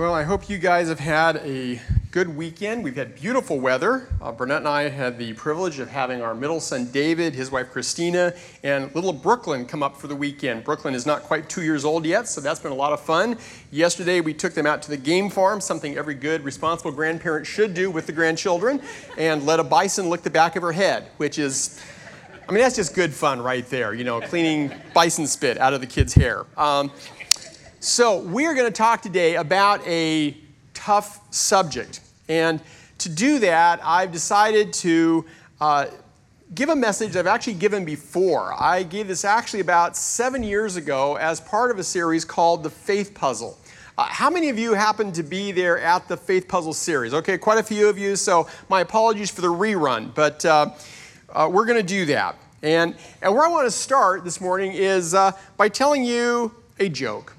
Well, I hope you guys have had a good weekend. We've had beautiful weather. Uh, Burnett and I had the privilege of having our middle son David, his wife Christina, and little Brooklyn come up for the weekend. Brooklyn is not quite two years old yet, so that's been a lot of fun. Yesterday, we took them out to the game farm, something every good, responsible grandparent should do with the grandchildren, and let a bison lick the back of her head, which is I mean, that's just good fun right there, you know, cleaning bison spit out of the kid's hair. Um, so, we're going to talk today about a tough subject. And to do that, I've decided to uh, give a message I've actually given before. I gave this actually about seven years ago as part of a series called The Faith Puzzle. Uh, how many of you happened to be there at the Faith Puzzle series? Okay, quite a few of you, so my apologies for the rerun, but uh, uh, we're going to do that. And, and where I want to start this morning is uh, by telling you a joke.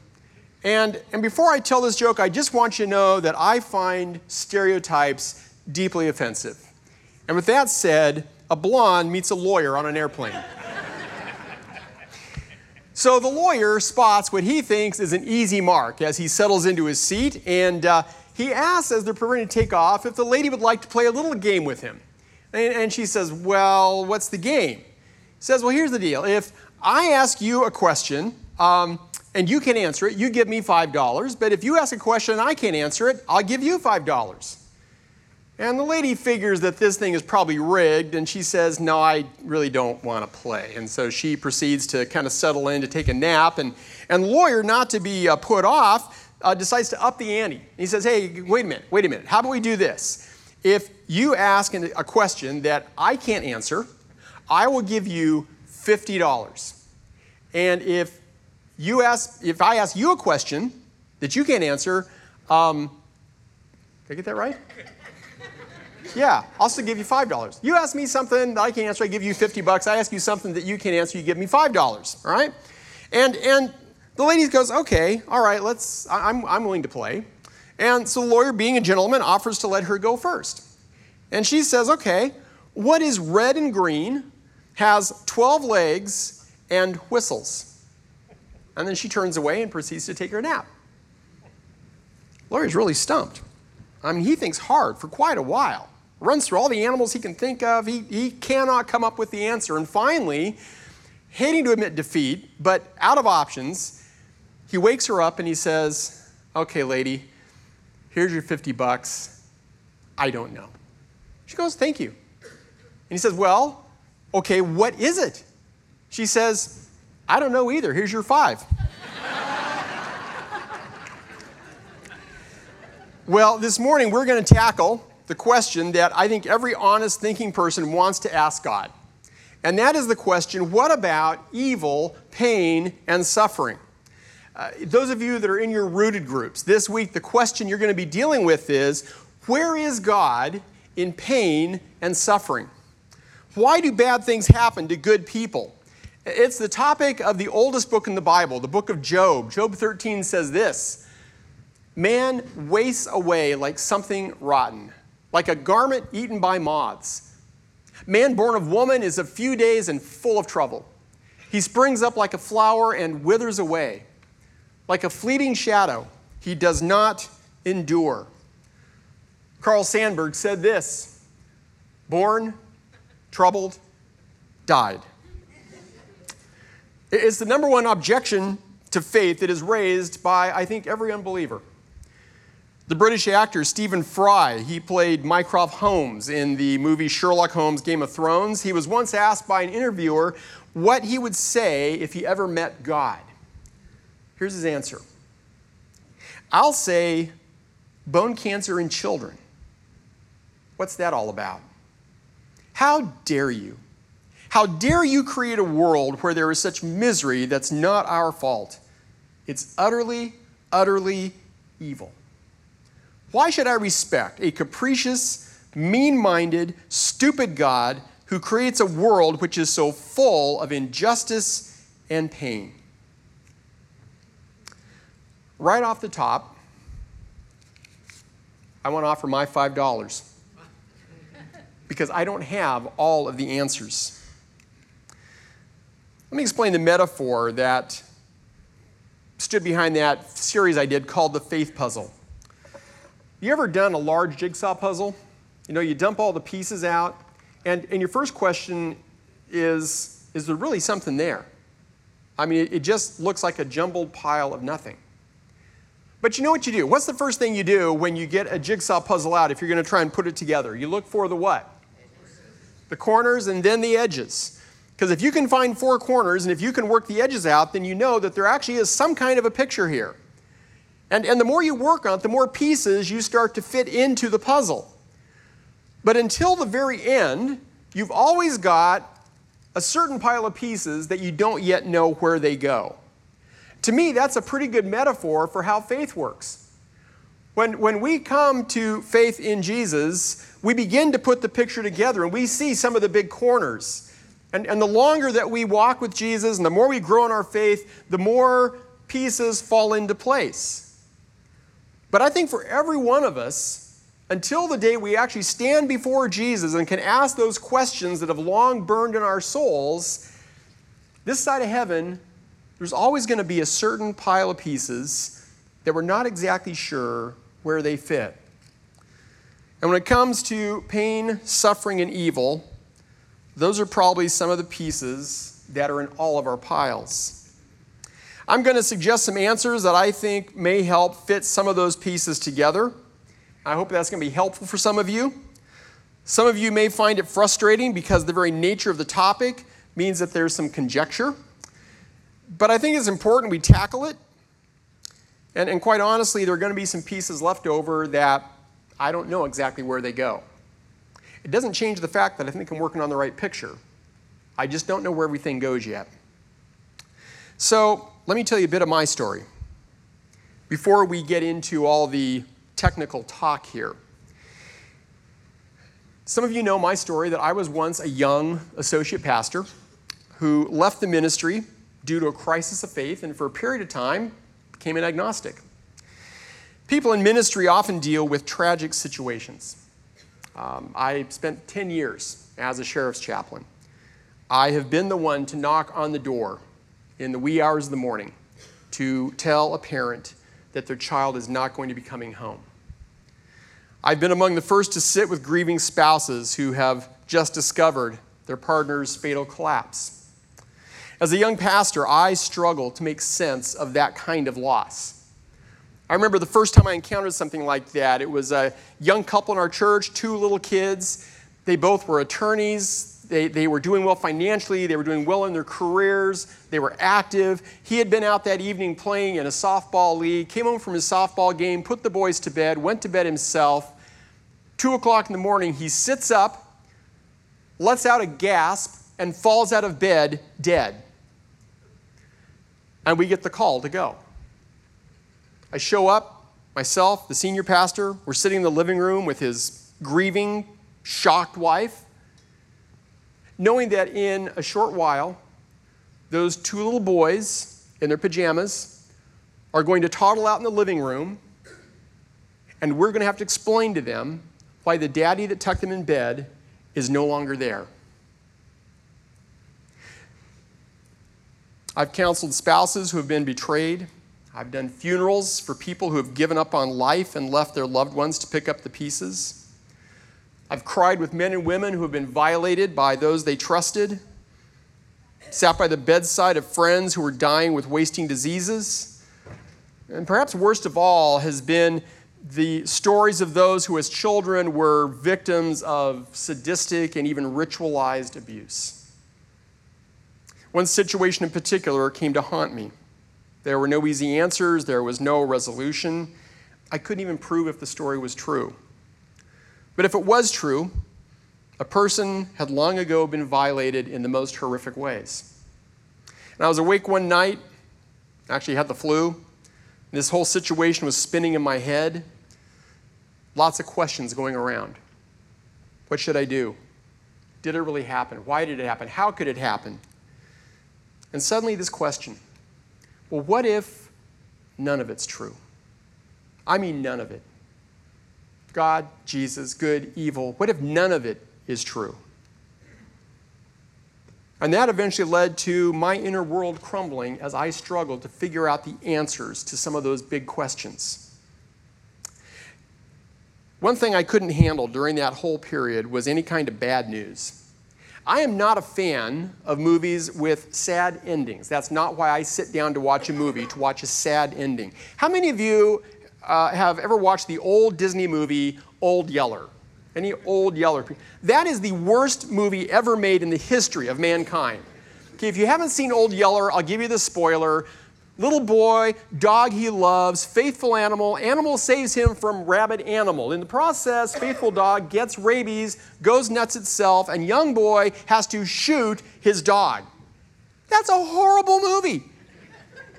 And, and before I tell this joke, I just want you to know that I find stereotypes deeply offensive. And with that said, a blonde meets a lawyer on an airplane. so the lawyer spots what he thinks is an easy mark as he settles into his seat, and uh, he asks, as they're preparing to take off, if the lady would like to play a little game with him. And, and she says, Well, what's the game? He says, Well, here's the deal. If I ask you a question, um, and you can answer it, you give me $5. But if you ask a question and I can't answer it, I'll give you $5. And the lady figures that this thing is probably rigged, and she says, No, I really don't want to play. And so she proceeds to kind of settle in to take a nap. And, and the lawyer, not to be uh, put off, uh, decides to up the ante. He says, Hey, wait a minute, wait a minute. How about we do this? If you ask a question that I can't answer, I will give you $50. And if you ask, if I ask you a question that you can't answer, um, did I get that right? Yeah, I'll still give you $5. You ask me something that I can't answer, I give you 50 bucks. I ask you something that you can't answer, you give me $5, all right? And, and the lady goes, okay, all right, let's, I'm, I'm willing to play. And so the lawyer, being a gentleman, offers to let her go first. And she says, okay, what is red and green, has 12 legs, and whistles? And then she turns away and proceeds to take her nap. Lawyer's really stumped. I mean, he thinks hard for quite a while, runs through all the animals he can think of. He, he cannot come up with the answer. And finally, hating to admit defeat, but out of options, he wakes her up and he says, Okay, lady, here's your 50 bucks. I don't know. She goes, Thank you. And he says, Well, okay, what is it? She says, I don't know either. Here's your five. well, this morning we're going to tackle the question that I think every honest thinking person wants to ask God. And that is the question what about evil, pain, and suffering? Uh, those of you that are in your rooted groups, this week the question you're going to be dealing with is where is God in pain and suffering? Why do bad things happen to good people? It's the topic of the oldest book in the Bible, the book of Job. Job 13 says this Man wastes away like something rotten, like a garment eaten by moths. Man born of woman is a few days and full of trouble. He springs up like a flower and withers away. Like a fleeting shadow, he does not endure. Carl Sandburg said this Born, troubled, died. It's the number one objection to faith that is raised by, I think, every unbeliever. The British actor Stephen Fry, he played Mycroft Holmes in the movie Sherlock Holmes Game of Thrones. He was once asked by an interviewer what he would say if he ever met God. Here's his answer I'll say bone cancer in children. What's that all about? How dare you? How dare you create a world where there is such misery that's not our fault? It's utterly, utterly evil. Why should I respect a capricious, mean minded, stupid God who creates a world which is so full of injustice and pain? Right off the top, I want to offer my $5 because I don't have all of the answers. Let me explain the metaphor that stood behind that series I did called The Faith Puzzle. You ever done a large jigsaw puzzle? You know, you dump all the pieces out, and, and your first question is Is there really something there? I mean, it, it just looks like a jumbled pile of nothing. But you know what you do? What's the first thing you do when you get a jigsaw puzzle out if you're going to try and put it together? You look for the what? The corners and then the edges. Because if you can find four corners and if you can work the edges out, then you know that there actually is some kind of a picture here. And, and the more you work on it, the more pieces you start to fit into the puzzle. But until the very end, you've always got a certain pile of pieces that you don't yet know where they go. To me, that's a pretty good metaphor for how faith works. When, when we come to faith in Jesus, we begin to put the picture together and we see some of the big corners. And, and the longer that we walk with Jesus and the more we grow in our faith, the more pieces fall into place. But I think for every one of us, until the day we actually stand before Jesus and can ask those questions that have long burned in our souls, this side of heaven, there's always going to be a certain pile of pieces that we're not exactly sure where they fit. And when it comes to pain, suffering, and evil, those are probably some of the pieces that are in all of our piles. I'm going to suggest some answers that I think may help fit some of those pieces together. I hope that's going to be helpful for some of you. Some of you may find it frustrating because the very nature of the topic means that there's some conjecture. But I think it's important we tackle it. And, and quite honestly, there are going to be some pieces left over that I don't know exactly where they go. It doesn't change the fact that I think I'm working on the right picture. I just don't know where everything goes yet. So let me tell you a bit of my story before we get into all the technical talk here. Some of you know my story that I was once a young associate pastor who left the ministry due to a crisis of faith and for a period of time became an agnostic. People in ministry often deal with tragic situations. Um, I spent 10 years as a sheriff's chaplain. I have been the one to knock on the door in the wee hours of the morning to tell a parent that their child is not going to be coming home. I've been among the first to sit with grieving spouses who have just discovered their partner's fatal collapse. As a young pastor, I struggled to make sense of that kind of loss. I remember the first time I encountered something like that. It was a young couple in our church, two little kids. They both were attorneys. They, they were doing well financially. They were doing well in their careers. They were active. He had been out that evening playing in a softball league, came home from his softball game, put the boys to bed, went to bed himself. Two o'clock in the morning, he sits up, lets out a gasp, and falls out of bed dead and we get the call to go. I show up, myself, the senior pastor, we're sitting in the living room with his grieving, shocked wife, knowing that in a short while, those two little boys in their pajamas are going to toddle out in the living room, and we're going to have to explain to them why the daddy that tucked them in bed is no longer there. I've counseled spouses who have been betrayed. I've done funerals for people who have given up on life and left their loved ones to pick up the pieces. I've cried with men and women who have been violated by those they trusted, sat by the bedside of friends who were dying with wasting diseases. And perhaps worst of all has been the stories of those who, as children, were victims of sadistic and even ritualized abuse. One situation in particular came to haunt me. There were no easy answers, there was no resolution. I couldn't even prove if the story was true. But if it was true, a person had long ago been violated in the most horrific ways. And I was awake one night, actually had the flu. This whole situation was spinning in my head. Lots of questions going around. What should I do? Did it really happen? Why did it happen? How could it happen? And suddenly, this question well, what if none of it's true? I mean, none of it. God, Jesus, good, evil. What if none of it is true? And that eventually led to my inner world crumbling as I struggled to figure out the answers to some of those big questions. One thing I couldn't handle during that whole period was any kind of bad news. I am not a fan of movies with sad endings. That's not why I sit down to watch a movie, to watch a sad ending. How many of you uh, have ever watched the old Disney movie Old Yeller? Any Old Yeller? That is the worst movie ever made in the history of mankind. Okay, if you haven't seen Old Yeller, I'll give you the spoiler. Little boy, dog he loves, faithful animal. Animal saves him from rabid animal. In the process, faithful dog gets rabies, goes nuts itself, and young boy has to shoot his dog. That's a horrible movie.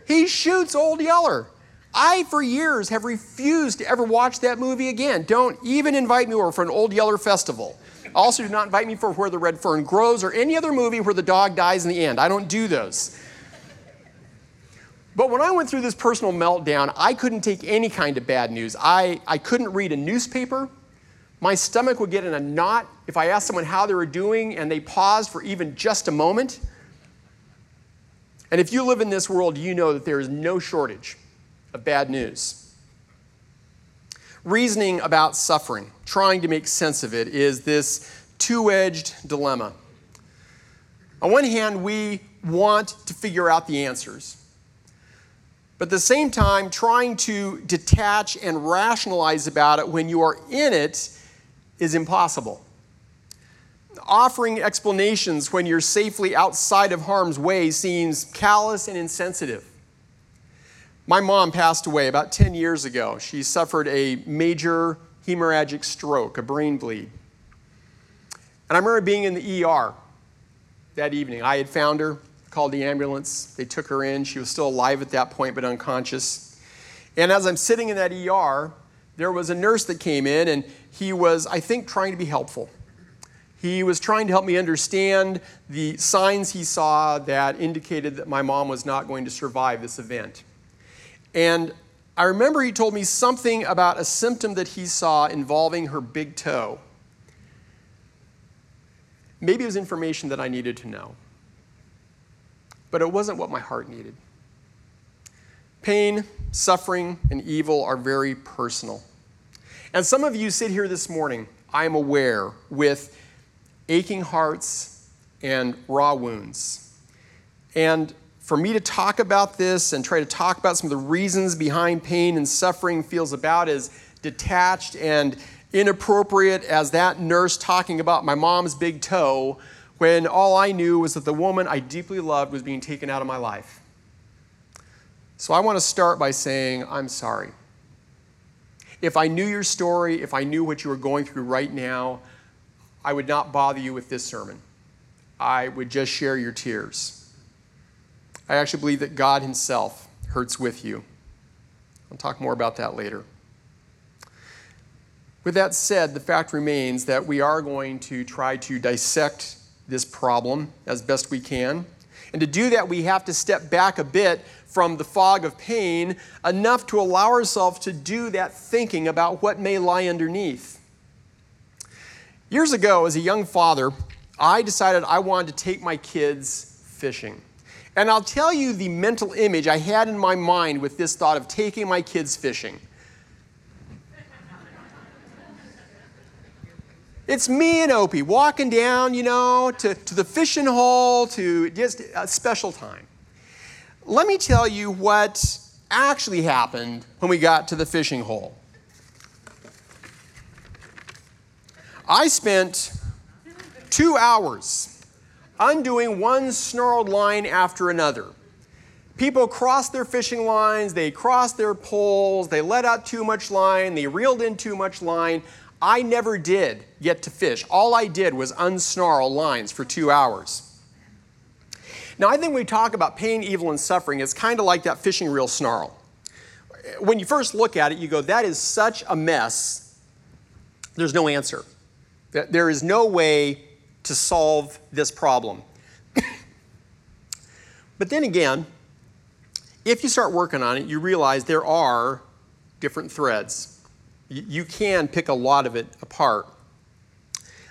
He shoots Old Yeller. I, for years, have refused to ever watch that movie again. Don't even invite me over for an Old Yeller festival. Also, do not invite me for Where the Red Fern Grows or any other movie where the dog dies in the end. I don't do those. But when I went through this personal meltdown, I couldn't take any kind of bad news. I, I couldn't read a newspaper. My stomach would get in a knot if I asked someone how they were doing and they paused for even just a moment. And if you live in this world, you know that there is no shortage of bad news. Reasoning about suffering, trying to make sense of it, is this two edged dilemma. On one hand, we want to figure out the answers. But at the same time, trying to detach and rationalize about it when you are in it is impossible. Offering explanations when you're safely outside of harm's way seems callous and insensitive. My mom passed away about 10 years ago. She suffered a major hemorrhagic stroke, a brain bleed. And I remember being in the ER that evening. I had found her, called the ambulance. They took her in. She was still alive at that point, but unconscious. And as I'm sitting in that ER, there was a nurse that came in, and he was, I think, trying to be helpful. He was trying to help me understand the signs he saw that indicated that my mom was not going to survive this event. And I remember he told me something about a symptom that he saw involving her big toe. Maybe it was information that I needed to know but it wasn't what my heart needed. Pain, suffering, and evil are very personal. And some of you sit here this morning, I am aware, with aching hearts and raw wounds. And for me to talk about this and try to talk about some of the reasons behind pain and suffering feels about as detached and inappropriate as that nurse talking about my mom's big toe when all I knew was that the woman I deeply loved was being taken out of my life. So I want to start by saying, I'm sorry. If I knew your story, if I knew what you were going through right now, I would not bother you with this sermon. I would just share your tears. I actually believe that God Himself hurts with you. I'll talk more about that later. With that said, the fact remains that we are going to try to dissect this problem as best we can. And to do that, we have to step back a bit from the fog of pain enough to allow ourselves to do that thinking about what may lie underneath. Years ago, as a young father, I decided I wanted to take my kids fishing. And I'll tell you the mental image I had in my mind with this thought of taking my kids fishing. It's me and Opie walking down, you know, to, to the fishing hole, to just a special time. Let me tell you what actually happened when we got to the fishing hole. I spent two hours undoing one snarled line after another. People crossed their fishing lines, they crossed their poles, they let out too much line, they reeled in too much line. I never did get to fish. All I did was unsnarl lines for two hours. Now, I think we talk about pain, evil, and suffering, it's kind of like that fishing reel snarl. When you first look at it, you go, that is such a mess, there's no answer. There is no way to solve this problem. but then again, if you start working on it, you realize there are different threads you can pick a lot of it apart.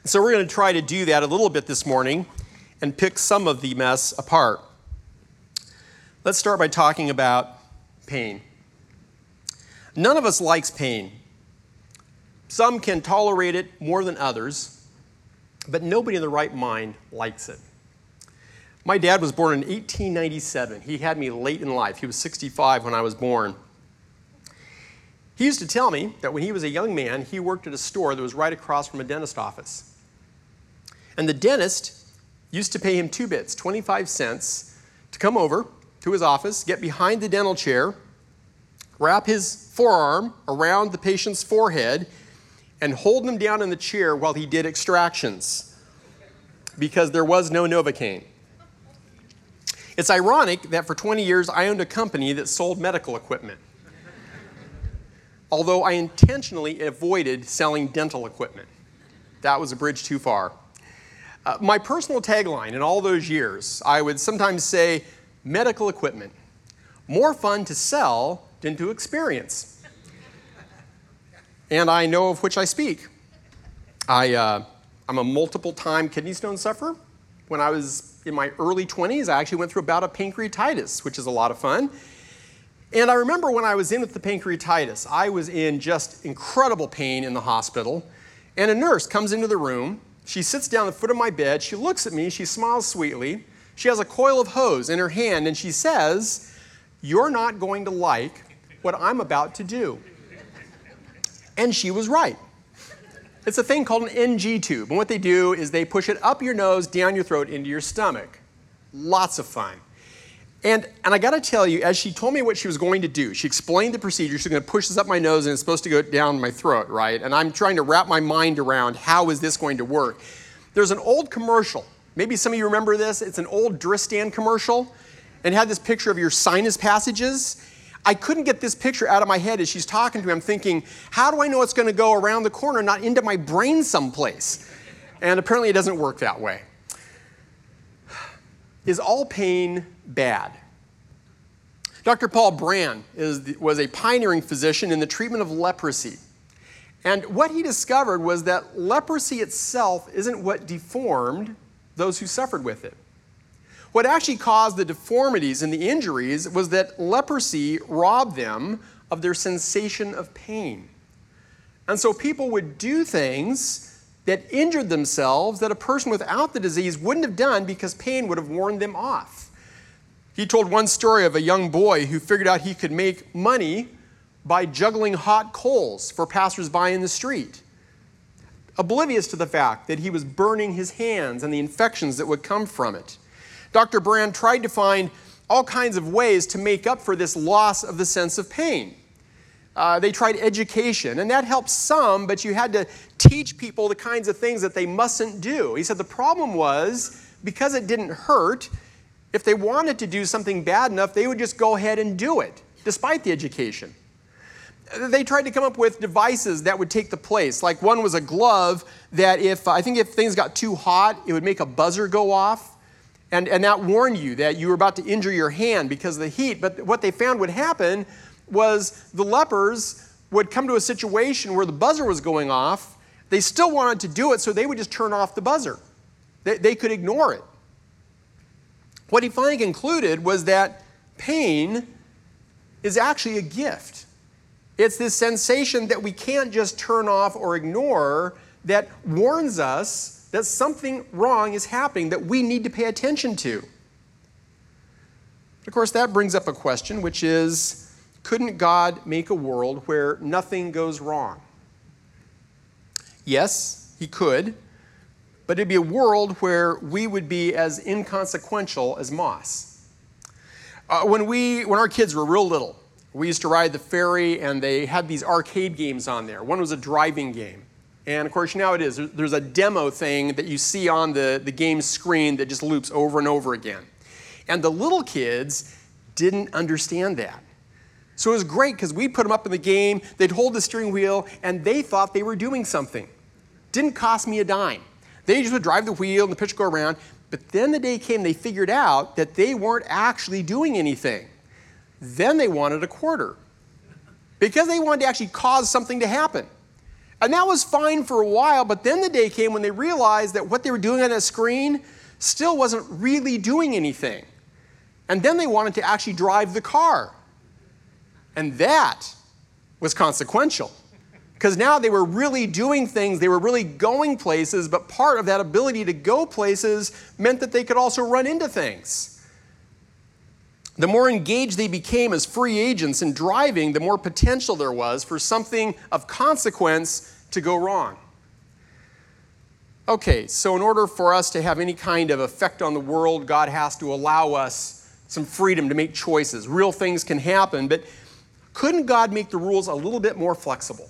So we're going to try to do that a little bit this morning and pick some of the mess apart. Let's start by talking about pain. None of us likes pain. Some can tolerate it more than others, but nobody in the right mind likes it. My dad was born in 1897. He had me late in life. He was 65 when I was born. He used to tell me that when he was a young man, he worked at a store that was right across from a dentist office. And the dentist used to pay him two bits, 25 cents, to come over to his office, get behind the dental chair, wrap his forearm around the patient's forehead, and hold them down in the chair while he did extractions because there was no Novocaine. It's ironic that for 20 years I owned a company that sold medical equipment. Although I intentionally avoided selling dental equipment. That was a bridge too far. Uh, my personal tagline in all those years, I would sometimes say medical equipment. More fun to sell than to experience. and I know of which I speak. I, uh, I'm a multiple time kidney stone sufferer. When I was in my early 20s, I actually went through about a bout of pancreatitis, which is a lot of fun. And I remember when I was in with the pancreatitis, I was in just incredible pain in the hospital. And a nurse comes into the room she sits down at the foot of my bed. She looks at me. She smiles sweetly. She has a coil of hose in her hand, and she says, You're not going to like what I'm about to do. And she was right. It's a thing called an NG tube. And what they do is they push it up your nose, down your throat, into your stomach. Lots of fun. And, and I got to tell you, as she told me what she was going to do, she explained the procedure. She's going to push this up my nose and it's supposed to go down my throat, right? And I'm trying to wrap my mind around how is this going to work. There's an old commercial. Maybe some of you remember this. It's an old Dristan commercial and had this picture of your sinus passages. I couldn't get this picture out of my head as she's talking to me. I'm thinking, how do I know it's going to go around the corner, not into my brain someplace? And apparently it doesn't work that way. Is all pain bad? Dr. Paul Brand is, was a pioneering physician in the treatment of leprosy. And what he discovered was that leprosy itself isn't what deformed those who suffered with it. What actually caused the deformities and the injuries was that leprosy robbed them of their sensation of pain. And so people would do things that injured themselves that a person without the disease wouldn't have done because pain would have worn them off. He told one story of a young boy who figured out he could make money by juggling hot coals for passersby in the street, oblivious to the fact that he was burning his hands and the infections that would come from it. Dr. Brand tried to find all kinds of ways to make up for this loss of the sense of pain. Uh, they tried education, and that helped some, but you had to teach people the kinds of things that they mustn't do. He said the problem was because it didn't hurt, if they wanted to do something bad enough, they would just go ahead and do it, despite the education. They tried to come up with devices that would take the place. Like one was a glove that, if I think if things got too hot, it would make a buzzer go off. And, and that warned you that you were about to injure your hand because of the heat. But what they found would happen was the lepers would come to a situation where the buzzer was going off. They still wanted to do it, so they would just turn off the buzzer. They, they could ignore it. What he finally concluded was that pain is actually a gift. It's this sensation that we can't just turn off or ignore that warns us that something wrong is happening that we need to pay attention to. Of course, that brings up a question, which is couldn't God make a world where nothing goes wrong? Yes, He could but it'd be a world where we would be as inconsequential as moss. Uh, when, we, when our kids were real little, we used to ride the ferry and they had these arcade games on there. One was a driving game. And of course, now it is. There's a demo thing that you see on the, the game screen that just loops over and over again. And the little kids didn't understand that. So it was great because we'd put them up in the game, they'd hold the steering wheel, and they thought they were doing something. Didn't cost me a dime. They just would drive the wheel and the pitch go around. But then the day came, they figured out that they weren't actually doing anything. Then they wanted a quarter because they wanted to actually cause something to happen. And that was fine for a while, but then the day came when they realized that what they were doing on that screen still wasn't really doing anything. And then they wanted to actually drive the car. And that was consequential Because now they were really doing things, they were really going places, but part of that ability to go places meant that they could also run into things. The more engaged they became as free agents in driving, the more potential there was for something of consequence to go wrong. Okay, so in order for us to have any kind of effect on the world, God has to allow us some freedom to make choices. Real things can happen, but couldn't God make the rules a little bit more flexible?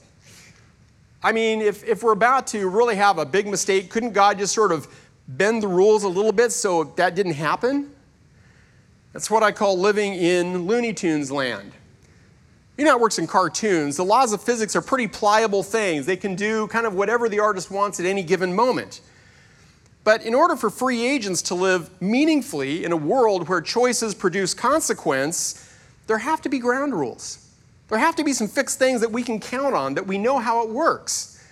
I mean, if, if we're about to really have a big mistake, couldn't God just sort of bend the rules a little bit so that didn't happen? That's what I call living in Looney Tunes land. You know it works in cartoons. The laws of physics are pretty pliable things. They can do kind of whatever the artist wants at any given moment. But in order for free agents to live meaningfully in a world where choices produce consequence, there have to be ground rules. There have to be some fixed things that we can count on, that we know how it works.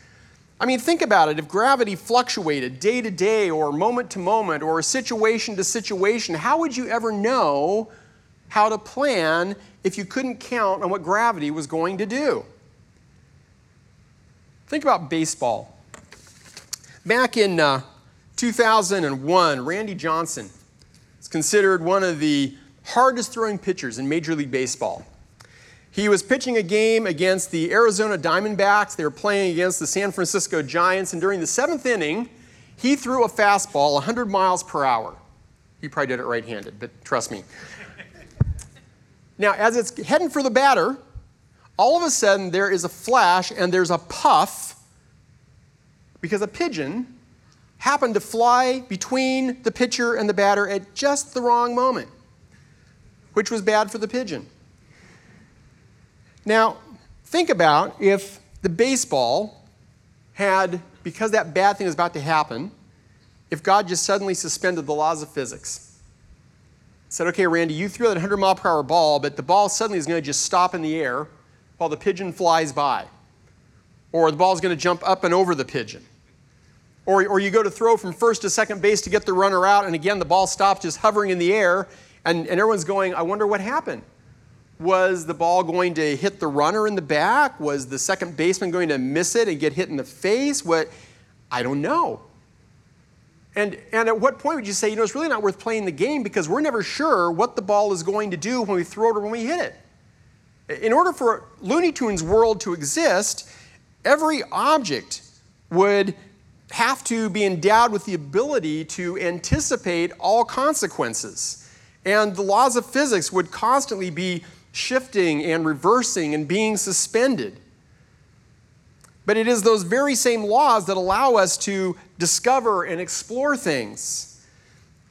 I mean, think about it. If gravity fluctuated day to day, or moment to moment, or situation to situation, how would you ever know how to plan if you couldn't count on what gravity was going to do? Think about baseball. Back in uh, 2001, Randy Johnson is considered one of the hardest throwing pitchers in Major League Baseball. He was pitching a game against the Arizona Diamondbacks. They were playing against the San Francisco Giants, and during the seventh inning, he threw a fastball 100 miles per hour. He probably did it right handed, but trust me. now, as it's heading for the batter, all of a sudden there is a flash and there's a puff because a pigeon happened to fly between the pitcher and the batter at just the wrong moment, which was bad for the pigeon. Now, think about if the baseball had, because that bad thing was about to happen, if God just suddenly suspended the laws of physics. Said, okay, Randy, you threw that 100 mile per hour ball, but the ball suddenly is going to just stop in the air while the pigeon flies by. Or the ball is going to jump up and over the pigeon. Or, or you go to throw from first to second base to get the runner out, and again, the ball stops just hovering in the air, and, and everyone's going, I wonder what happened. Was the ball going to hit the runner in the back? Was the second baseman going to miss it and get hit in the face? What? I don't know. And, and at what point would you say, you know, it's really not worth playing the game because we're never sure what the ball is going to do when we throw it or when we hit it? In order for Looney Tunes world to exist, every object would have to be endowed with the ability to anticipate all consequences. And the laws of physics would constantly be shifting and reversing and being suspended. But it is those very same laws that allow us to discover and explore things.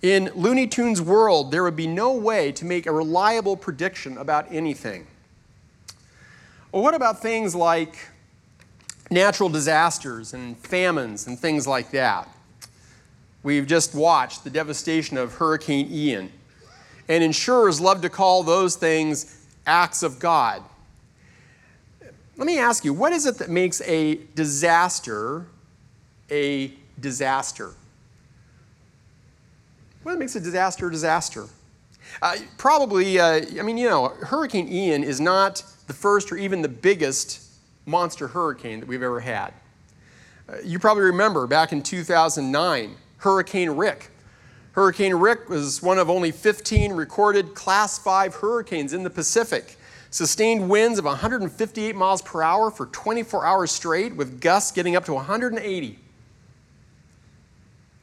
In Looney Tunes' world, there would be no way to make a reliable prediction about anything. Well, what about things like natural disasters and famines and things like that? We've just watched the devastation of Hurricane Ian. And insurers love to call those things acts of God. Let me ask you, what is it that makes a disaster a disaster? What makes a disaster a disaster? Uh, probably, uh, I mean, you know, Hurricane Ian is not the first or even the biggest monster hurricane that we've ever had. Uh, you probably remember back in 2009, Hurricane Rick Hurricane Rick was one of only 15 recorded Class 5 hurricanes in the Pacific. Sustained winds of 158 miles per hour for 24 hours straight, with gusts getting up to 180.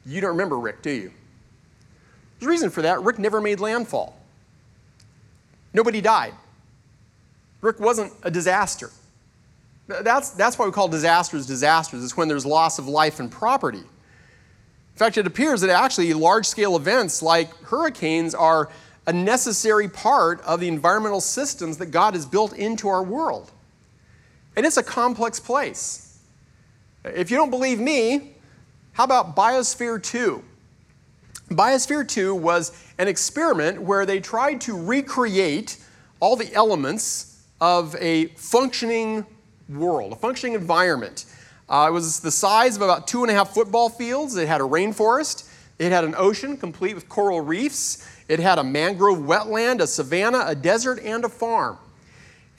You don't remember Rick, do you? There's a reason for that. Rick never made landfall. Nobody died. Rick wasn't a disaster. That's, that's why we call disasters disasters. It's when there's loss of life and property. In fact, it appears that actually large scale events like hurricanes are a necessary part of the environmental systems that God has built into our world. And it's a complex place. If you don't believe me, how about Biosphere 2? Biosphere 2 was an experiment where they tried to recreate all the elements of a functioning world, a functioning environment. Uh, it was the size of about two and a half football fields. It had a rainforest. It had an ocean complete with coral reefs. It had a mangrove wetland, a savanna, a desert, and a farm.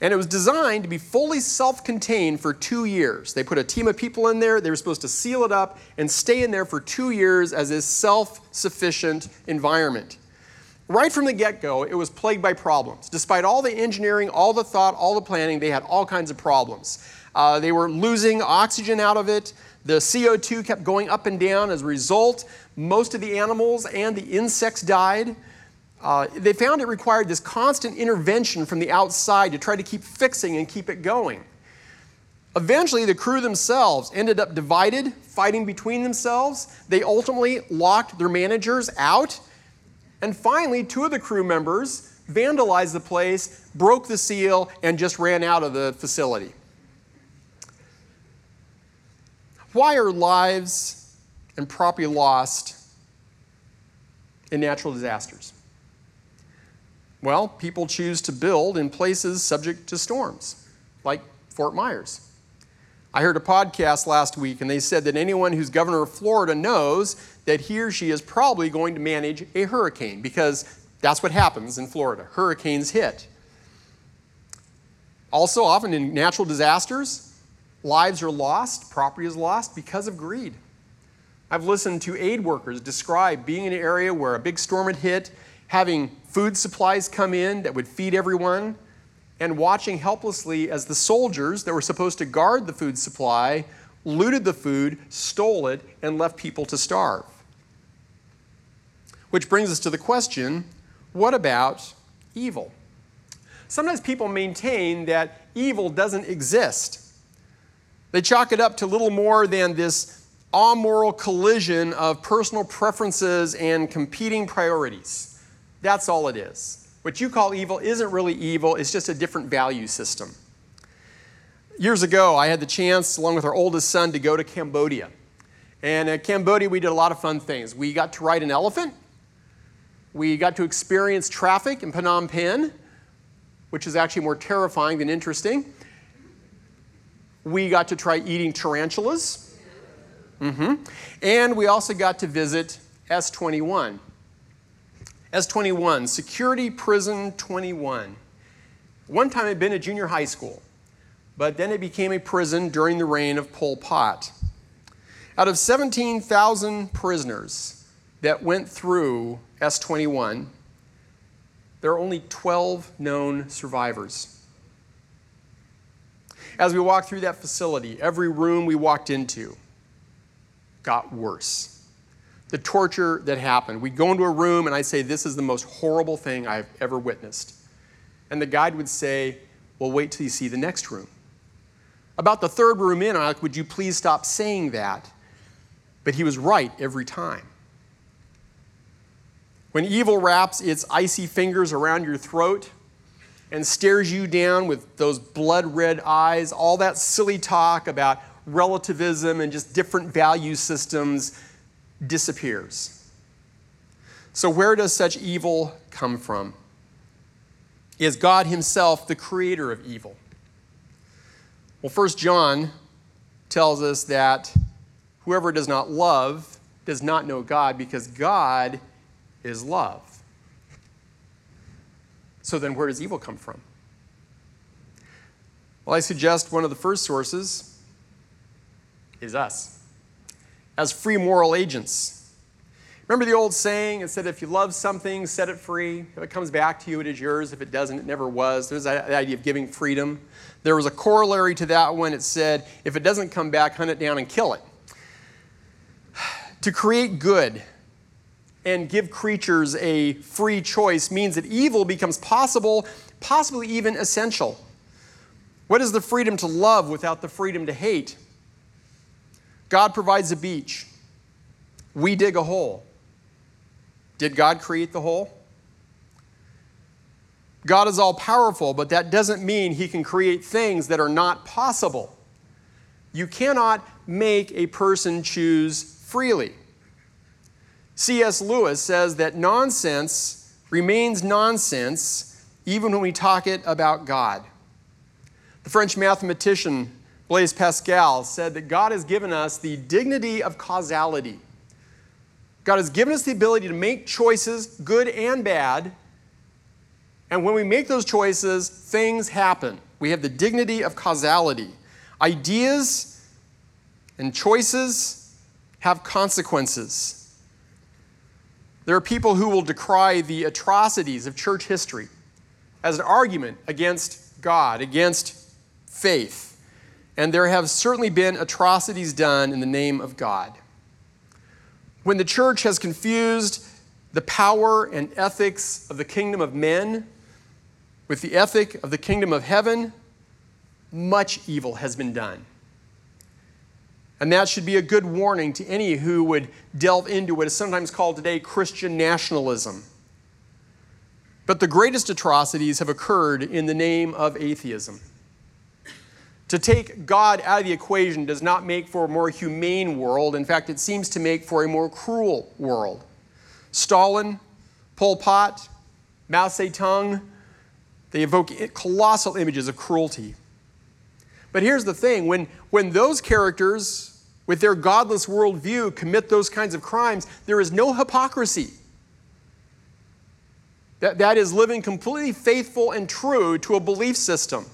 And it was designed to be fully self contained for two years. They put a team of people in there, they were supposed to seal it up and stay in there for two years as a self sufficient environment. Right from the get go, it was plagued by problems. Despite all the engineering, all the thought, all the planning, they had all kinds of problems. Uh, they were losing oxygen out of it. The CO2 kept going up and down. As a result, most of the animals and the insects died. Uh, they found it required this constant intervention from the outside to try to keep fixing and keep it going. Eventually, the crew themselves ended up divided, fighting between themselves. They ultimately locked their managers out. And finally, two of the crew members vandalized the place, broke the seal, and just ran out of the facility. Why are lives and property lost in natural disasters? Well, people choose to build in places subject to storms, like Fort Myers. I heard a podcast last week, and they said that anyone who's governor of Florida knows that he or she is probably going to manage a hurricane because that's what happens in Florida. Hurricanes hit. Also, often in natural disasters, lives are lost, property is lost because of greed. I've listened to aid workers describe being in an area where a big storm had hit having food supplies come in that would feed everyone, and watching helplessly as the soldiers that were supposed to guard the food supply looted the food, stole it, and left people to starve. Which brings us to the question what about evil? Sometimes people maintain that evil doesn't exist. They chalk it up to little more than this amoral collision of personal preferences and competing priorities. That's all it is. What you call evil isn't really evil, it's just a different value system. Years ago, I had the chance, along with our oldest son, to go to Cambodia. And in Cambodia, we did a lot of fun things. We got to ride an elephant, we got to experience traffic in Phnom Penh, which is actually more terrifying than interesting. We got to try eating tarantulas. Mm-hmm. And we also got to visit S21, S21, Security Prison 21. One time it had been a junior high school, but then it became a prison during the reign of Pol Pot. Out of 17,000 prisoners that went through S21, there are only 12 known survivors. As we walked through that facility, every room we walked into got worse the torture that happened. We'd go into a room and I'd say, This is the most horrible thing I've ever witnessed. And the guide would say, Well, wait till you see the next room. About the third room in, I'm like, Would you please stop saying that? But he was right every time. When evil wraps its icy fingers around your throat and stares you down with those blood red eyes, all that silly talk about relativism and just different value systems disappears. So, where does such evil come from? Is God Himself the creator of evil? Well, First John tells us that whoever does not love does not know God because God is love. So, then where does evil come from? Well, I suggest one of the first sources is us as free moral agents. Remember the old saying? It said, if you love something, set it free. If it comes back to you, it is yours. If it doesn't, it never was. There's the idea of giving freedom. There was a corollary to that one. It said, if it doesn't come back, hunt it down and kill it. to create good and give creatures a free choice means that evil becomes possible, possibly even essential. What is the freedom to love without the freedom to hate? God provides a beach. We dig a hole. Did God create the hole? God is all powerful, but that doesn't mean he can create things that are not possible. You cannot make a person choose freely. C.S. Lewis says that nonsense remains nonsense even when we talk it about God. The French mathematician Blaise Pascal said that God has given us the dignity of causality. God has given us the ability to make choices, good and bad. And when we make those choices, things happen. we have the dignity of causality. Ideas and choices have consequences. There are people who will decry the atrocities of church history as an argument against God, against faith. And there have certainly been atrocities done in the name of God. When the church has confused the power and ethics of the kingdom of men with the ethic of the kingdom of heaven, much evil has been done. And that should be a good warning to any who would delve into what is sometimes called today Christian nationalism. But the greatest atrocities have occurred in the name of atheism. To take God out of the equation does not make for a more humane world. In fact, it seems to make for a more cruel world. Stalin, Pol Pot, Mao Zedong, they evoke colossal images of cruelty. But here's the thing when, when those characters, with their godless worldview, commit those kinds of crimes, there is no hypocrisy. That, that is living completely faithful and true to a belief system.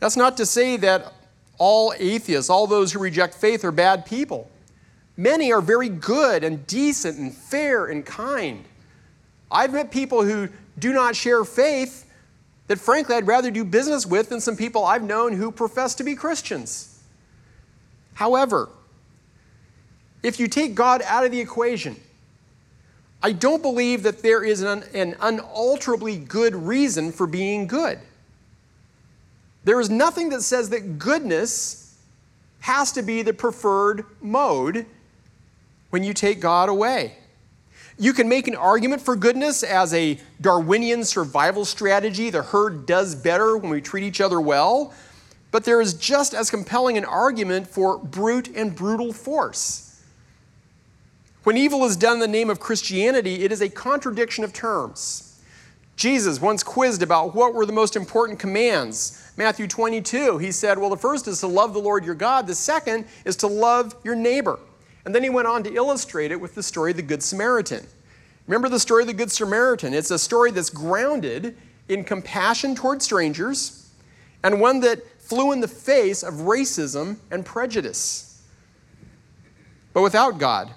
That's not to say that all atheists, all those who reject faith, are bad people. Many are very good and decent and fair and kind. I've met people who do not share faith that, frankly, I'd rather do business with than some people I've known who profess to be Christians. However, if you take God out of the equation, I don't believe that there is an, an unalterably good reason for being good. There is nothing that says that goodness has to be the preferred mode when you take God away. You can make an argument for goodness as a Darwinian survival strategy. The herd does better when we treat each other well. But there is just as compelling an argument for brute and brutal force. When evil is done in the name of Christianity, it is a contradiction of terms. Jesus once quizzed about what were the most important commands. Matthew 22, he said, Well, the first is to love the Lord your God, the second is to love your neighbor. And then he went on to illustrate it with the story of the Good Samaritan. Remember the story of the Good Samaritan? It's a story that's grounded in compassion toward strangers and one that flew in the face of racism and prejudice. But without God,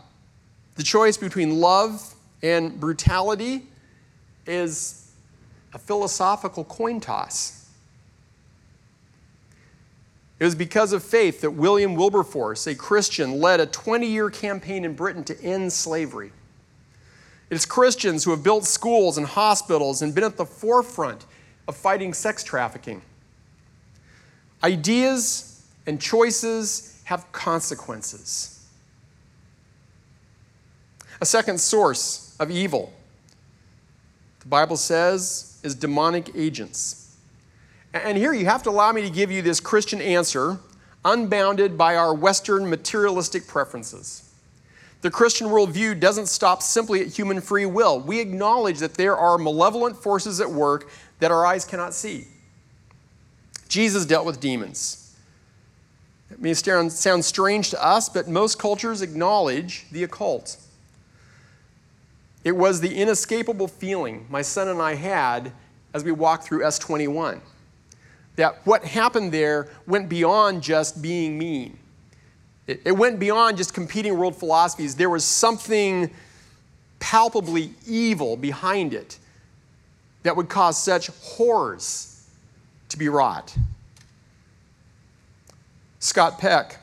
the choice between love and brutality is a philosophical coin toss. It was because of faith that William Wilberforce, a Christian, led a 20 year campaign in Britain to end slavery. It's Christians who have built schools and hospitals and been at the forefront of fighting sex trafficking. Ideas and choices have consequences. A second source of evil, the Bible says, is demonic agents. And here you have to allow me to give you this Christian answer, unbounded by our Western materialistic preferences. The Christian worldview doesn't stop simply at human free will. We acknowledge that there are malevolent forces at work that our eyes cannot see. Jesus dealt with demons. It may sound strange to us, but most cultures acknowledge the occult. It was the inescapable feeling my son and I had as we walked through S21 that what happened there went beyond just being mean. It, it went beyond just competing world philosophies. There was something palpably evil behind it that would cause such horrors to be wrought. Scott Peck,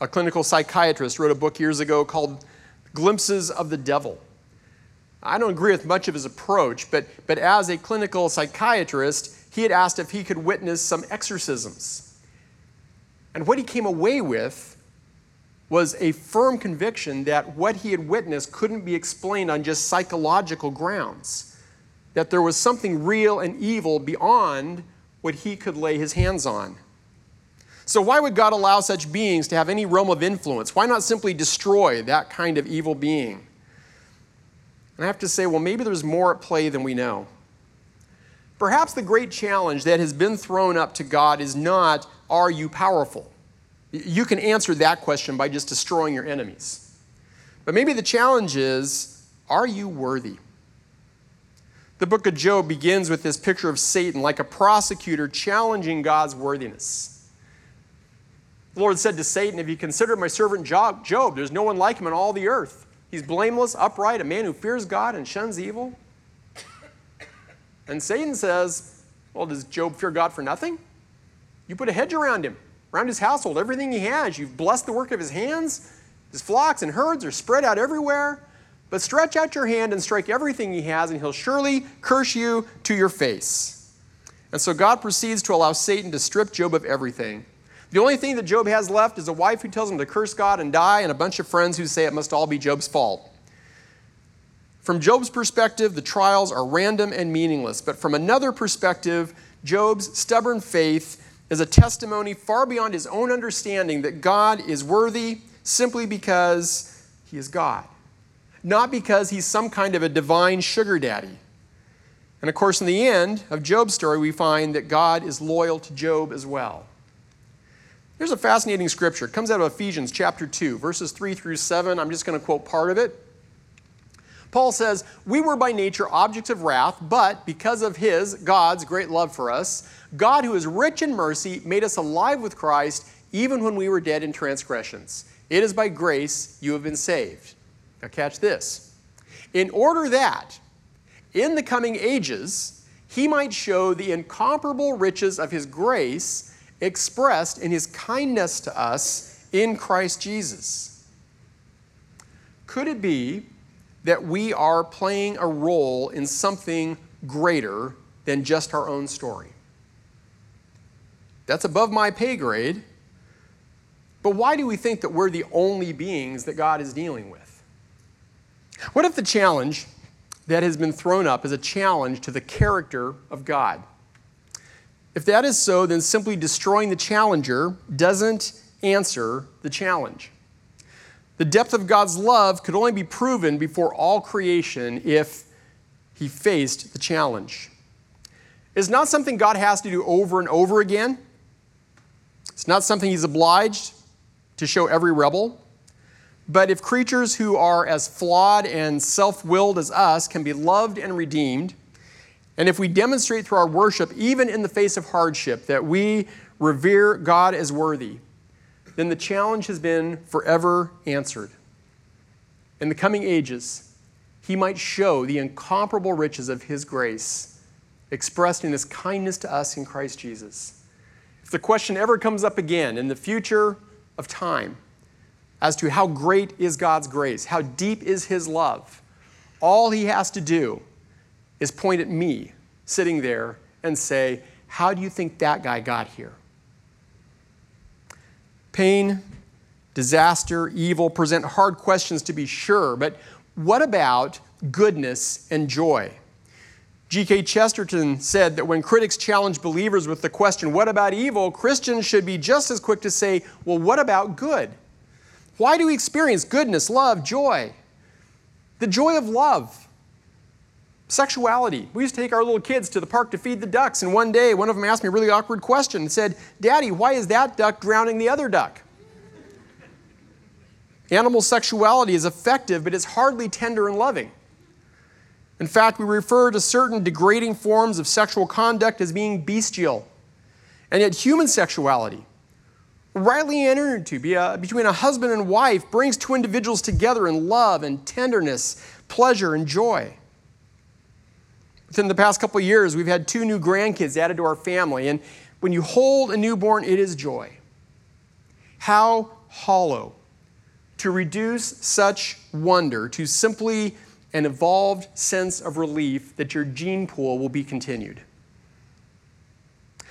a clinical psychiatrist, wrote a book years ago called Glimpses of the Devil. I don't agree with much of his approach, but, but as a clinical psychiatrist, he had asked if he could witness some exorcisms. And what he came away with was a firm conviction that what he had witnessed couldn't be explained on just psychological grounds, that there was something real and evil beyond what he could lay his hands on. So, why would God allow such beings to have any realm of influence? Why not simply destroy that kind of evil being? And I have to say, well, maybe there's more at play than we know. Perhaps the great challenge that has been thrown up to God is not, Are you powerful? You can answer that question by just destroying your enemies. But maybe the challenge is, Are you worthy? The book of Job begins with this picture of Satan like a prosecutor challenging God's worthiness. The Lord said to Satan, If you consider my servant Job, there's no one like him in all the earth. He's blameless, upright, a man who fears God and shuns evil. And Satan says, Well, does Job fear God for nothing? You put a hedge around him, around his household, everything he has. You've blessed the work of his hands. His flocks and herds are spread out everywhere. But stretch out your hand and strike everything he has, and he'll surely curse you to your face. And so God proceeds to allow Satan to strip Job of everything. The only thing that Job has left is a wife who tells him to curse God and die, and a bunch of friends who say it must all be Job's fault. From Job's perspective, the trials are random and meaningless. But from another perspective, Job's stubborn faith is a testimony far beyond his own understanding that God is worthy simply because he is God, not because he's some kind of a divine sugar daddy. And of course, in the end of Job's story, we find that God is loyal to Job as well. There's a fascinating scripture. It comes out of Ephesians chapter 2, verses 3 through 7. I'm just going to quote part of it. Paul says, We were by nature objects of wrath, but because of his, God's, great love for us, God, who is rich in mercy, made us alive with Christ even when we were dead in transgressions. It is by grace you have been saved. Now, catch this. In order that, in the coming ages, he might show the incomparable riches of his grace expressed in his kindness to us in Christ Jesus. Could it be that we are playing a role in something greater than just our own story. That's above my pay grade. But why do we think that we're the only beings that God is dealing with? What if the challenge that has been thrown up is a challenge to the character of God? If that is so, then simply destroying the challenger doesn't answer the challenge. The depth of God's love could only be proven before all creation if he faced the challenge. It's not something God has to do over and over again. It's not something he's obliged to show every rebel. But if creatures who are as flawed and self willed as us can be loved and redeemed, and if we demonstrate through our worship, even in the face of hardship, that we revere God as worthy, then the challenge has been forever answered. In the coming ages, he might show the incomparable riches of his grace expressed in his kindness to us in Christ Jesus. If the question ever comes up again in the future of time as to how great is God's grace, how deep is his love, all he has to do is point at me sitting there and say, How do you think that guy got here? Pain, disaster, evil present hard questions to be sure, but what about goodness and joy? G.K. Chesterton said that when critics challenge believers with the question, What about evil? Christians should be just as quick to say, Well, what about good? Why do we experience goodness, love, joy? The joy of love. Sexuality. We used to take our little kids to the park to feed the ducks, and one day one of them asked me a really awkward question and said, Daddy, why is that duck drowning the other duck? Animal sexuality is effective, but it's hardly tender and loving. In fact, we refer to certain degrading forms of sexual conduct as being bestial. And yet, human sexuality, rightly entered into between a husband and wife, brings two individuals together in love and tenderness, pleasure and joy. Within the past couple years, we've had two new grandkids added to our family. And when you hold a newborn, it is joy. How hollow to reduce such wonder to simply an evolved sense of relief that your gene pool will be continued.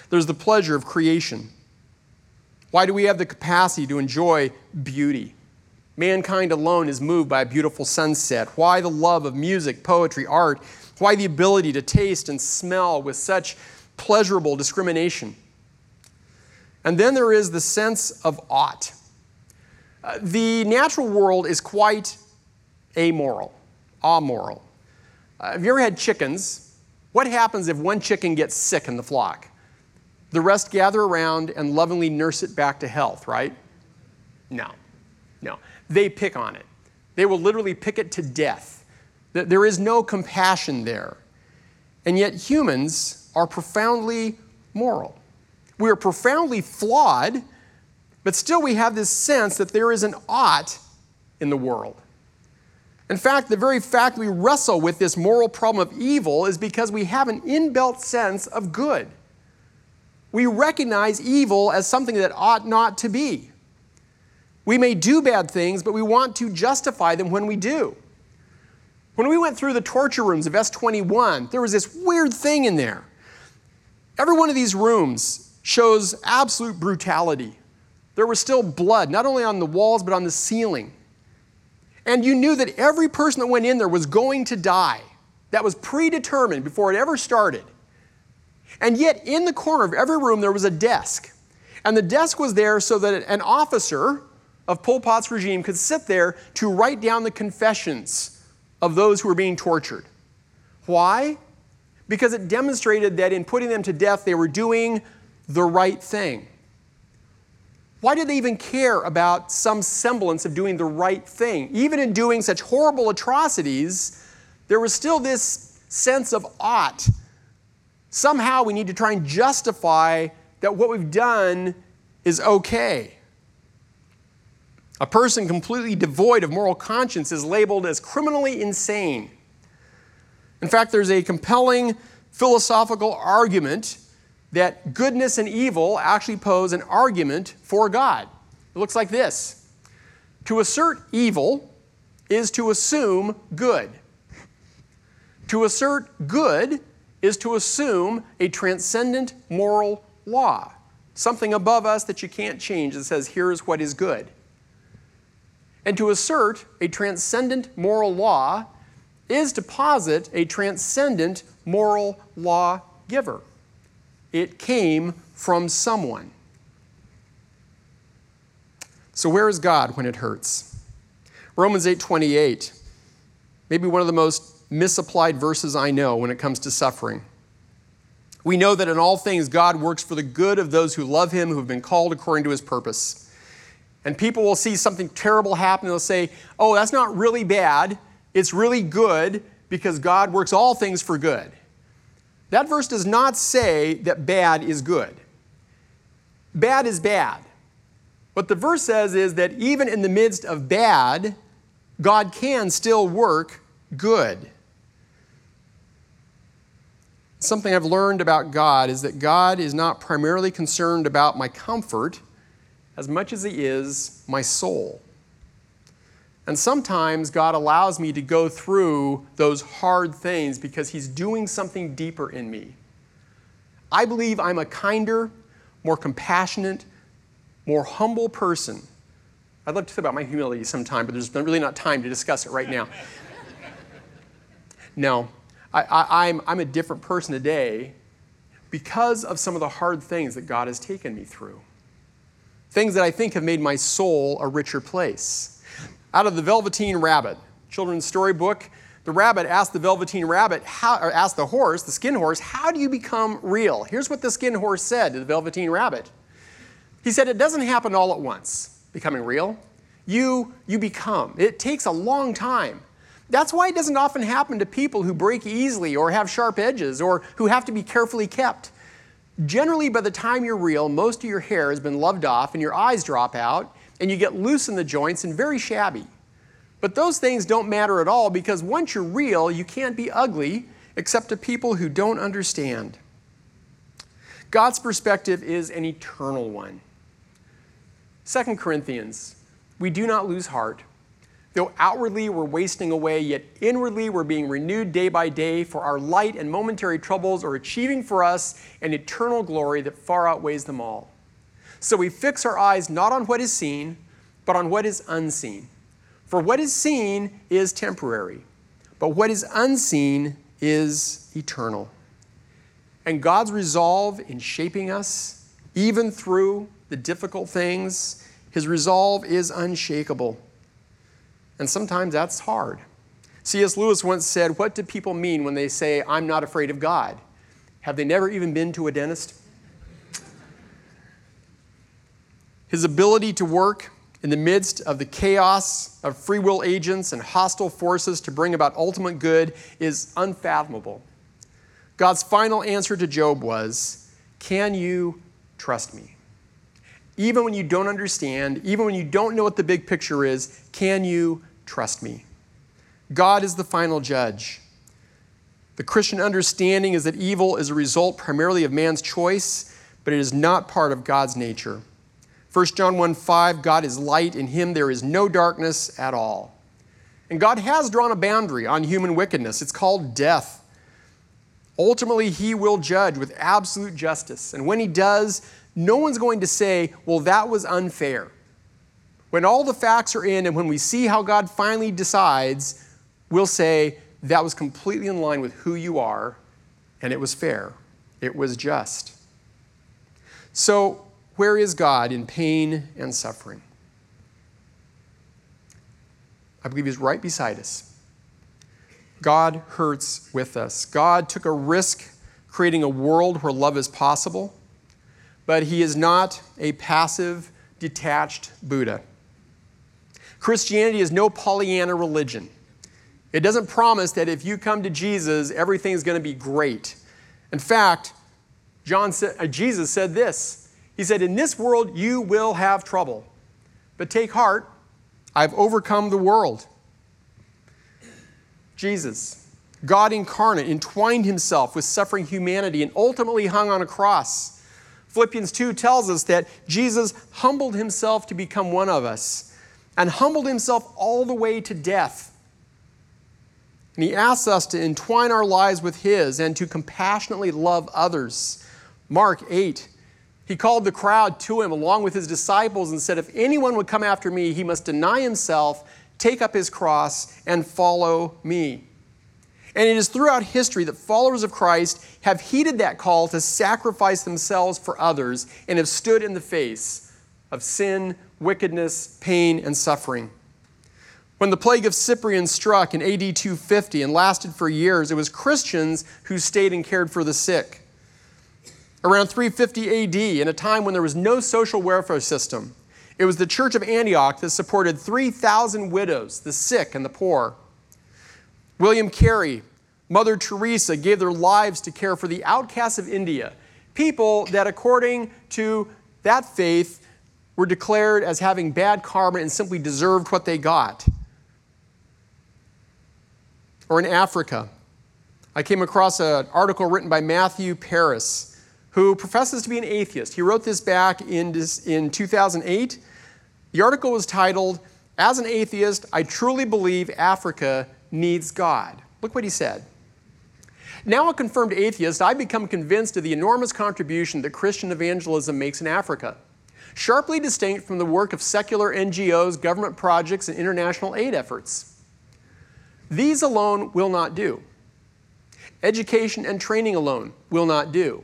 There's the pleasure of creation. Why do we have the capacity to enjoy beauty? Mankind alone is moved by a beautiful sunset. Why the love of music, poetry, art? Why the ability to taste and smell with such pleasurable discrimination? And then there is the sense of ought. Uh, the natural world is quite amoral, amoral. Uh, have you ever had chickens? What happens if one chicken gets sick in the flock? The rest gather around and lovingly nurse it back to health, right? No, no. They pick on it. They will literally pick it to death there is no compassion there. And yet, humans are profoundly moral. We are profoundly flawed, but still we have this sense that there is an ought in the world. In fact, the very fact we wrestle with this moral problem of evil is because we have an inbuilt sense of good. We recognize evil as something that ought not to be. We may do bad things, but we want to justify them when we do. When we went through the torture rooms of S21, there was this weird thing in there. Every one of these rooms shows absolute brutality. There was still blood, not only on the walls, but on the ceiling. And you knew that every person that went in there was going to die. That was predetermined before it ever started. And yet, in the corner of every room, there was a desk. And the desk was there so that an officer of Pol Pot's regime could sit there to write down the confessions of those who were being tortured. Why? Because it demonstrated that in putting them to death, they were doing the right thing. Why did they even care about some semblance of doing the right thing? Even in doing such horrible atrocities, there was still this sense of ought. Somehow we need to try and justify that what we've done is okay. A person completely devoid of moral conscience is labeled as criminally insane. In fact, there's a compelling philosophical argument that goodness and evil actually pose an argument for God. It looks like this To assert evil is to assume good. To assert good is to assume a transcendent moral law, something above us that you can't change that says, here's what is good. And to assert a transcendent moral law is to posit a transcendent moral law giver. It came from someone. So where is God when it hurts? Romans 8:28. Maybe one of the most misapplied verses I know when it comes to suffering. We know that in all things God works for the good of those who love him who have been called according to his purpose. And people will see something terrible happen. and They'll say, Oh, that's not really bad. It's really good because God works all things for good. That verse does not say that bad is good. Bad is bad. What the verse says is that even in the midst of bad, God can still work good. Something I've learned about God is that God is not primarily concerned about my comfort as much as He is my soul. And sometimes God allows me to go through those hard things because He's doing something deeper in me. I believe I'm a kinder, more compassionate, more humble person. I'd love to talk about my humility sometime, but there's really not time to discuss it right now. no, I, am I'm, I'm a different person today because of some of the hard things that God has taken me through things that I think have made my soul a richer place. Out of the Velveteen Rabbit, children's storybook, the rabbit asked the Velveteen Rabbit, how, or asked the horse, the skin horse, how do you become real? Here's what the skin horse said to the Velveteen Rabbit. He said, it doesn't happen all at once, becoming real. You, you become. It takes a long time. That's why it doesn't often happen to people who break easily or have sharp edges or who have to be carefully kept. Generally, by the time you're real, most of your hair has been loved off and your eyes drop out and you get loose in the joints and very shabby. But those things don't matter at all because once you're real, you can't be ugly except to people who don't understand. God's perspective is an eternal one. 2 Corinthians, we do not lose heart. Though outwardly we're wasting away, yet inwardly we're being renewed day by day, for our light and momentary troubles are achieving for us an eternal glory that far outweighs them all. So we fix our eyes not on what is seen, but on what is unseen. For what is seen is temporary, but what is unseen is eternal. And God's resolve in shaping us, even through the difficult things, his resolve is unshakable. And sometimes that's hard. C.S. Lewis once said, What do people mean when they say, I'm not afraid of God? Have they never even been to a dentist? His ability to work in the midst of the chaos of free will agents and hostile forces to bring about ultimate good is unfathomable. God's final answer to Job was, Can you trust me? Even when you don't understand, even when you don't know what the big picture is, can you trust me? God is the final judge. The Christian understanding is that evil is a result primarily of man's choice, but it is not part of God's nature. 1 John 1 5, God is light, in him there is no darkness at all. And God has drawn a boundary on human wickedness. It's called death. Ultimately, he will judge with absolute justice. And when he does, no one's going to say, well, that was unfair. When all the facts are in and when we see how God finally decides, we'll say, that was completely in line with who you are, and it was fair. It was just. So, where is God in pain and suffering? I believe He's right beside us. God hurts with us. God took a risk creating a world where love is possible, but He is not a passive, detached Buddha. Christianity is no Pollyanna religion. It doesn't promise that if you come to Jesus, everything's going to be great. In fact, John said, uh, Jesus said this. He said, In this world you will have trouble, but take heart, I've overcome the world. Jesus, God incarnate, entwined himself with suffering humanity and ultimately hung on a cross. Philippians 2 tells us that Jesus humbled himself to become one of us and humbled himself all the way to death. And he asks us to entwine our lives with his and to compassionately love others. Mark 8, he called the crowd to him along with his disciples and said, If anyone would come after me, he must deny himself, take up his cross, and follow me. And it is throughout history that followers of Christ have heeded that call to sacrifice themselves for others and have stood in the face of sin, wickedness, pain, and suffering. When the plague of Cyprian struck in AD 250 and lasted for years, it was Christians who stayed and cared for the sick. Around 350 AD, in a time when there was no social welfare system, it was the Church of Antioch that supported 3,000 widows, the sick, and the poor. William Carey, Mother Teresa gave their lives to care for the outcasts of India, people that, according to that faith, were declared as having bad karma and simply deserved what they got. Or in Africa, I came across an article written by Matthew Parris, who professes to be an atheist. He wrote this back in, in 2008. The article was titled, As an Atheist, I Truly Believe Africa needs God. Look what he said. Now, a confirmed atheist, I become convinced of the enormous contribution that Christian evangelism makes in Africa, sharply distinct from the work of secular NGOs, government projects, and international aid efforts. These alone will not do. Education and training alone will not do.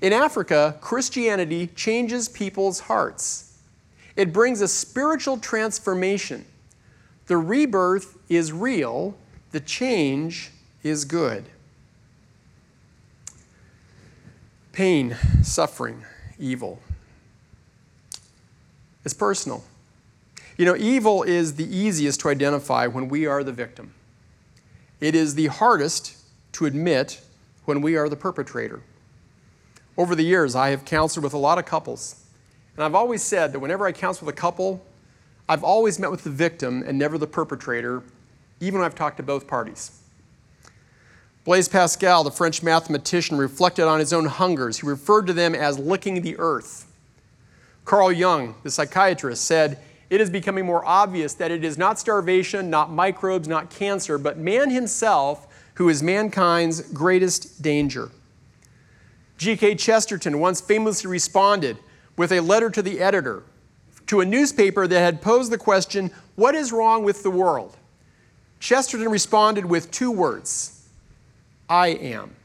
In Africa, Christianity changes people's hearts. It brings a spiritual transformation the rebirth is real, the change is good. Pain, suffering, evil. It's personal. You know, evil is the easiest to identify when we are the victim. It is the hardest to admit when we are the perpetrator. Over the years, I have counseled with a lot of couples, and I've always said that whenever I counsel with a couple, I've always met with the victim and never the perpetrator, even when I've talked to both parties. Blaise Pascal, the French mathematician, reflected on his own hungers. He referred to them as licking the earth. Carl Jung, the psychiatrist, said, It is becoming more obvious that it is not starvation, not microbes, not cancer, but man himself who is mankind's greatest danger. G.K. Chesterton once famously responded with a letter to the editor to a newspaper that had posed the question, What is wrong with the world? Chesterton responded with two words I am.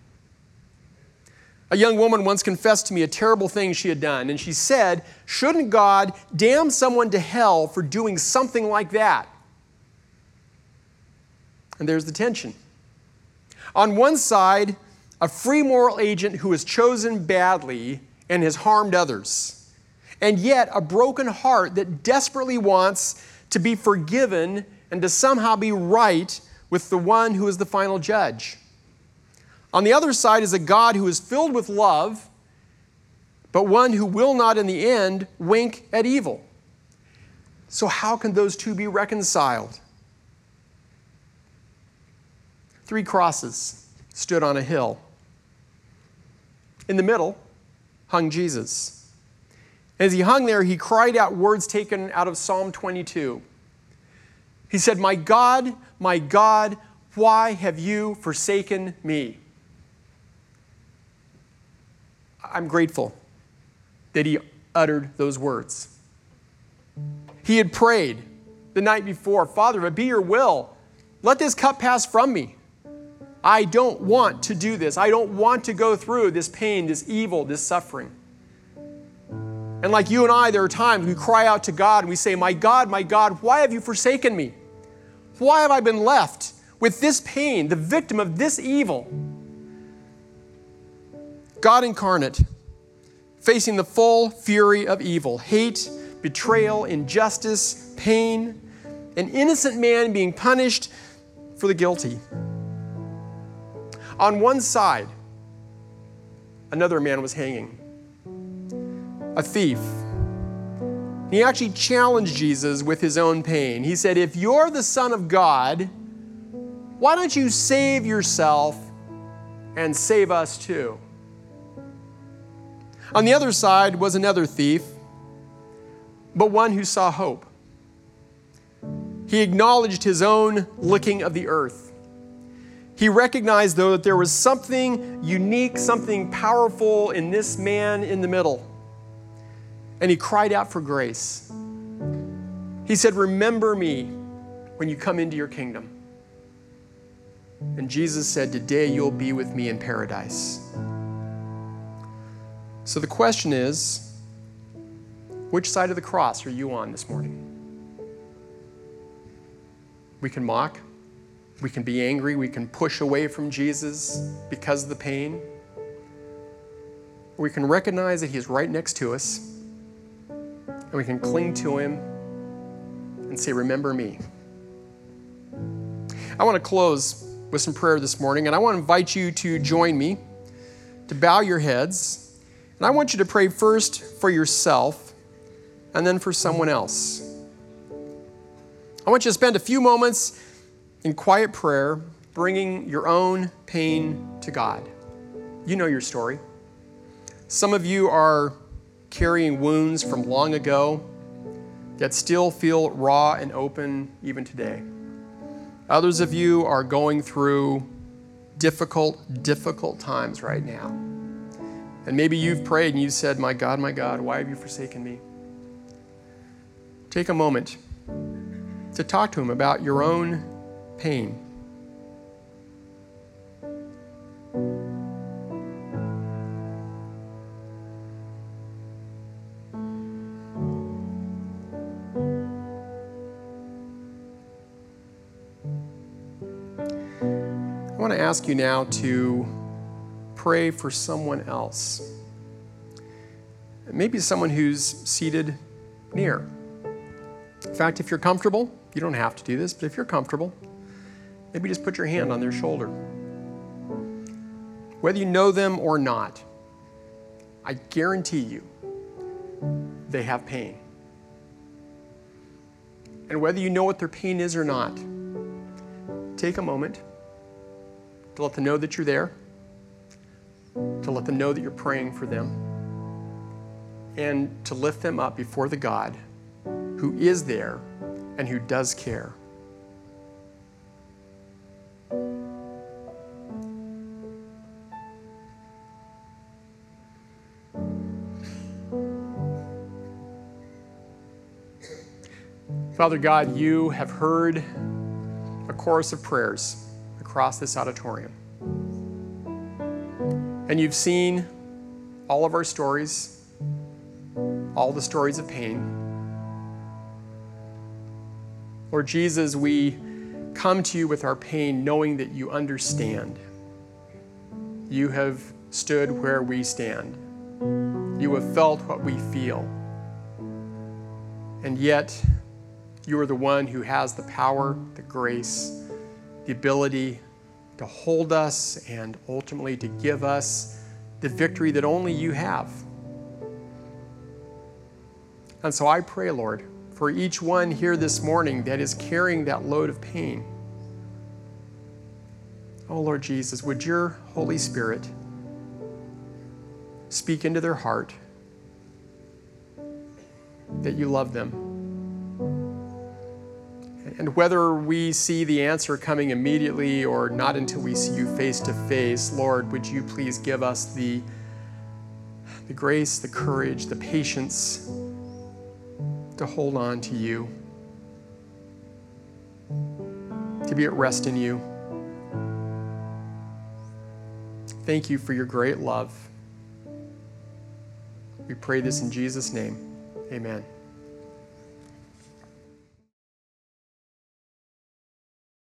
A young woman once confessed to me a terrible thing she had done, and she said, Shouldn't God damn someone to hell for doing something like that? And there's the tension. On one side, a free moral agent who has chosen badly and has harmed others and yet a broken heart that desperately wants to be forgiven and to somehow be right with the one who is the final judge. On the other side is a God who is filled with love, but one who will not in the end wink at evil. So, how can those two be reconciled? Three crosses stood on a hill. In the middle hung Jesus. As he hung there, he cried out words taken out of Psalm 22. He said, My God, my God, why have you forsaken me? I'm grateful that he uttered those words. He had prayed the night before Father, if it be your will, let this cup pass from me. I don't want to do this. I don't want to go through this pain, this evil, this suffering. And like you and I, there are times we cry out to God and we say, My God, my God, why have you forsaken me? Why have I been left with this pain, the victim of this evil? God incarnate, facing the full fury of evil, hate, betrayal, injustice, pain, an innocent man being punished for the guilty. On one side, another man was hanging, a thief. He actually challenged Jesus with his own pain. He said, If you're the Son of God, why don't you save yourself and save us too? On the other side was another thief, but one who saw hope. He acknowledged his own licking of the earth. He recognized, though, that there was something unique, something powerful in this man in the middle. And he cried out for grace. He said, Remember me when you come into your kingdom. And Jesus said, Today you'll be with me in paradise. So the question is which side of the cross are you on this morning? We can mock, we can be angry, we can push away from Jesus because of the pain. We can recognize that He's right next to us and we can cling to Him and say, Remember me. I want to close with some prayer this morning, and I want to invite you to join me to bow your heads and I want you to pray first for yourself and then for someone else. I want you to spend a few moments in quiet prayer, bringing your own pain to God. You know your story. Some of you are carrying wounds from long ago that still feel raw and open even today. Others of you are going through difficult, difficult times right now. And maybe you've prayed and you said, My God, my God, why have you forsaken me? Take a moment to talk to Him about your own pain. Ask you now to pray for someone else. Maybe someone who's seated near. In fact, if you're comfortable, you don't have to do this, but if you're comfortable, maybe just put your hand on their shoulder. Whether you know them or not, I guarantee you they have pain. And whether you know what their pain is or not, take a moment to let them know that you're there to let them know that you're praying for them, and to lift them up before the God who is there and who does care. Father God, you have heard a chorus of prayers across this auditorium. And you've seen all of our stories, all the stories of pain. Lord Jesus, we come to you with our pain knowing that you understand. You have stood where we stand. You have felt what we feel. And yet, you are the one who has the power, the grace, the ability to hold us and ultimately to give us the victory that only you have. And so I pray, Lord, for each one here this morning that is carrying that load of pain. Oh, Lord Jesus, would your Holy Spirit speak into their heart that you love them? And whether we see the answer coming immediately or not until we see you face to face, Lord, would you please give us the, the grace, the courage, the patience to hold on to you, to be at rest in you. Thank you for your great love. We pray this in Jesus' name. Amen.